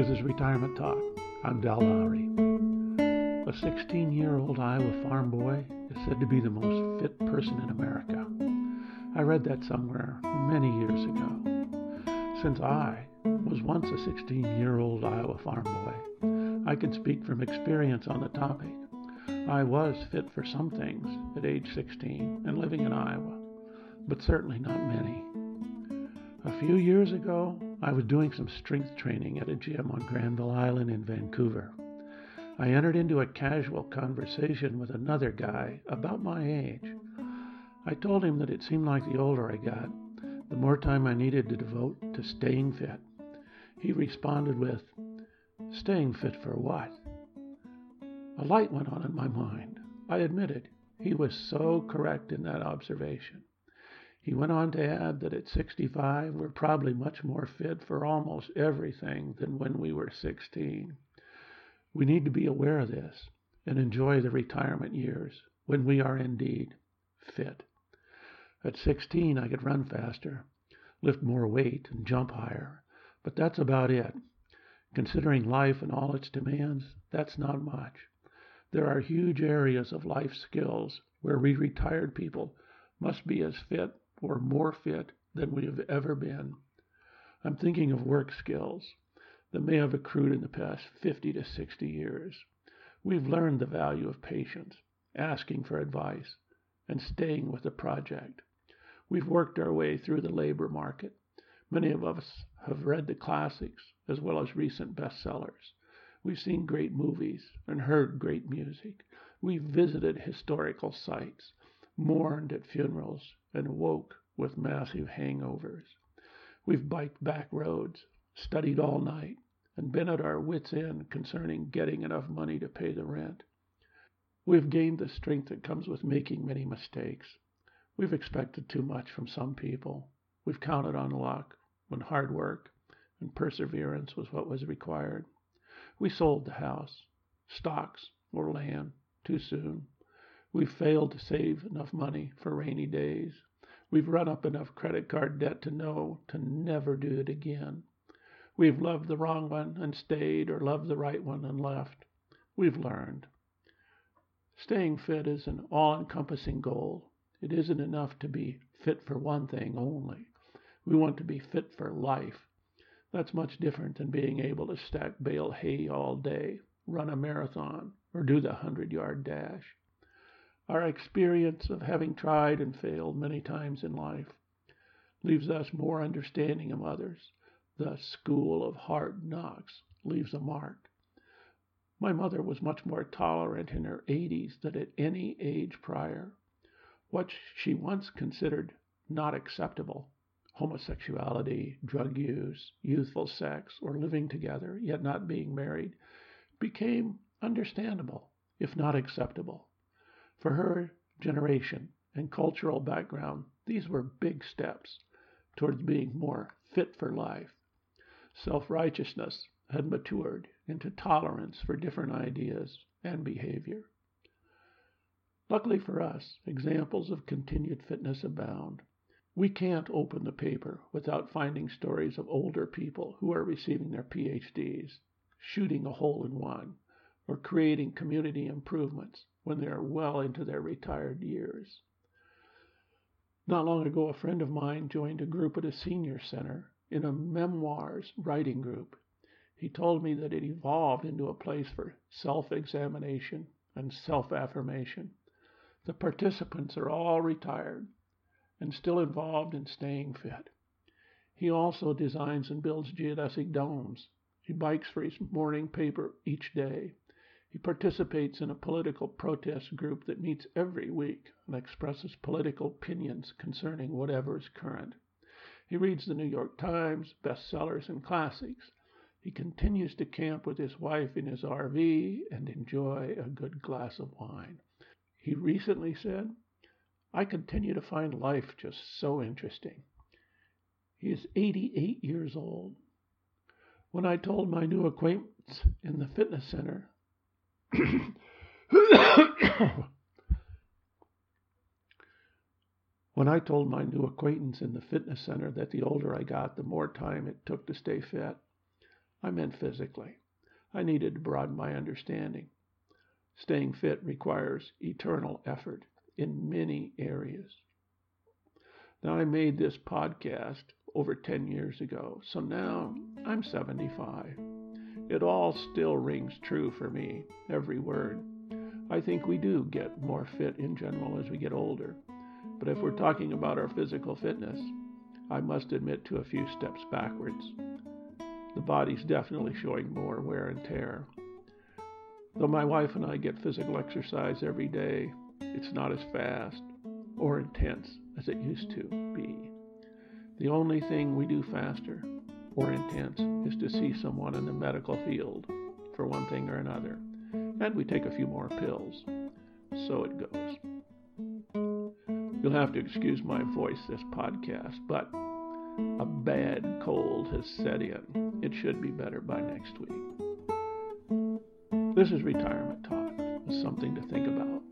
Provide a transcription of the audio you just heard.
This is Retirement Talk. I'm Dal Lowry. A 16 year old Iowa farm boy is said to be the most fit person in America. I read that somewhere many years ago. Since I was once a 16 year old Iowa farm boy, I can speak from experience on the topic. I was fit for some things at age 16 and living in Iowa, but certainly not many. A few years ago, I was doing some strength training at a gym on Granville Island in Vancouver. I entered into a casual conversation with another guy about my age. I told him that it seemed like the older I got, the more time I needed to devote to staying fit. He responded with, Staying fit for what? A light went on in my mind. I admitted he was so correct in that observation. He went on to add that at 65 we're probably much more fit for almost everything than when we were 16. We need to be aware of this and enjoy the retirement years when we are indeed fit. At 16, I could run faster, lift more weight, and jump higher, but that's about it. Considering life and all its demands, that's not much. There are huge areas of life skills where we retired people must be as fit or more fit than we have ever been. I'm thinking of work skills that may have accrued in the past 50 to 60 years. We've learned the value of patience, asking for advice, and staying with the project. We've worked our way through the labor market. Many of us have read the classics as well as recent bestsellers. We've seen great movies and heard great music. We've visited historical sites, mourned at funerals, and woke with massive hangovers. We've biked back roads, studied all night, and been at our wits' end concerning getting enough money to pay the rent. We've gained the strength that comes with making many mistakes. We've expected too much from some people. We've counted on luck when hard work and perseverance was what was required. We sold the house, stocks, or land too soon. We've failed to save enough money for rainy days. We've run up enough credit card debt to know to never do it again. We've loved the wrong one and stayed, or loved the right one and left. We've learned. Staying fit is an all encompassing goal. It isn't enough to be fit for one thing only. We want to be fit for life. That's much different than being able to stack bale hay all day, run a marathon, or do the hundred yard dash. Our experience of having tried and failed many times in life leaves us more understanding of others. The school of hard knocks leaves a mark. My mother was much more tolerant in her 80s than at any age prior. What she once considered not acceptable homosexuality, drug use, youthful sex, or living together yet not being married became understandable, if not acceptable. For her generation and cultural background, these were big steps towards being more fit for life. Self righteousness had matured into tolerance for different ideas and behavior. Luckily for us, examples of continued fitness abound. We can't open the paper without finding stories of older people who are receiving their PhDs, shooting a hole in one, or creating community improvements when they are well into their retired years. Not long ago, a friend of mine joined a group at a senior center in a memoirs writing group. He told me that it evolved into a place for self examination and self affirmation. The participants are all retired and still involved in staying fit. He also designs and builds geodesic domes. He bikes for his morning paper each day. He participates in a political protest group that meets every week and expresses political opinions concerning whatever is current. He reads the New York Times, bestsellers, and classics. He continues to camp with his wife in his RV and enjoy a good glass of wine. He recently said, I continue to find life just so interesting. He is 88 years old. When I told my new acquaintance in the fitness center when I told my new acquaintance in the fitness center that the older I got, the more time it took to stay fit, I meant physically. I needed to broaden my understanding. Staying fit requires eternal effort in many areas. Now, I made this podcast over 10 years ago, so now I'm 75. It all still rings true for me, every word. I think we do get more fit in general as we get older. But if we're talking about our physical fitness, I must admit to a few steps backwards. The body's definitely showing more wear and tear. Though my wife and I get physical exercise every day, it's not as fast or intense as it used to be. The only thing we do faster or intense is to see someone in the medical field for one thing or another, and we take a few more pills. So it goes. You'll have to excuse my voice this podcast, but a bad cold has set in. It should be better by next week. This is retirement talk, something to think about.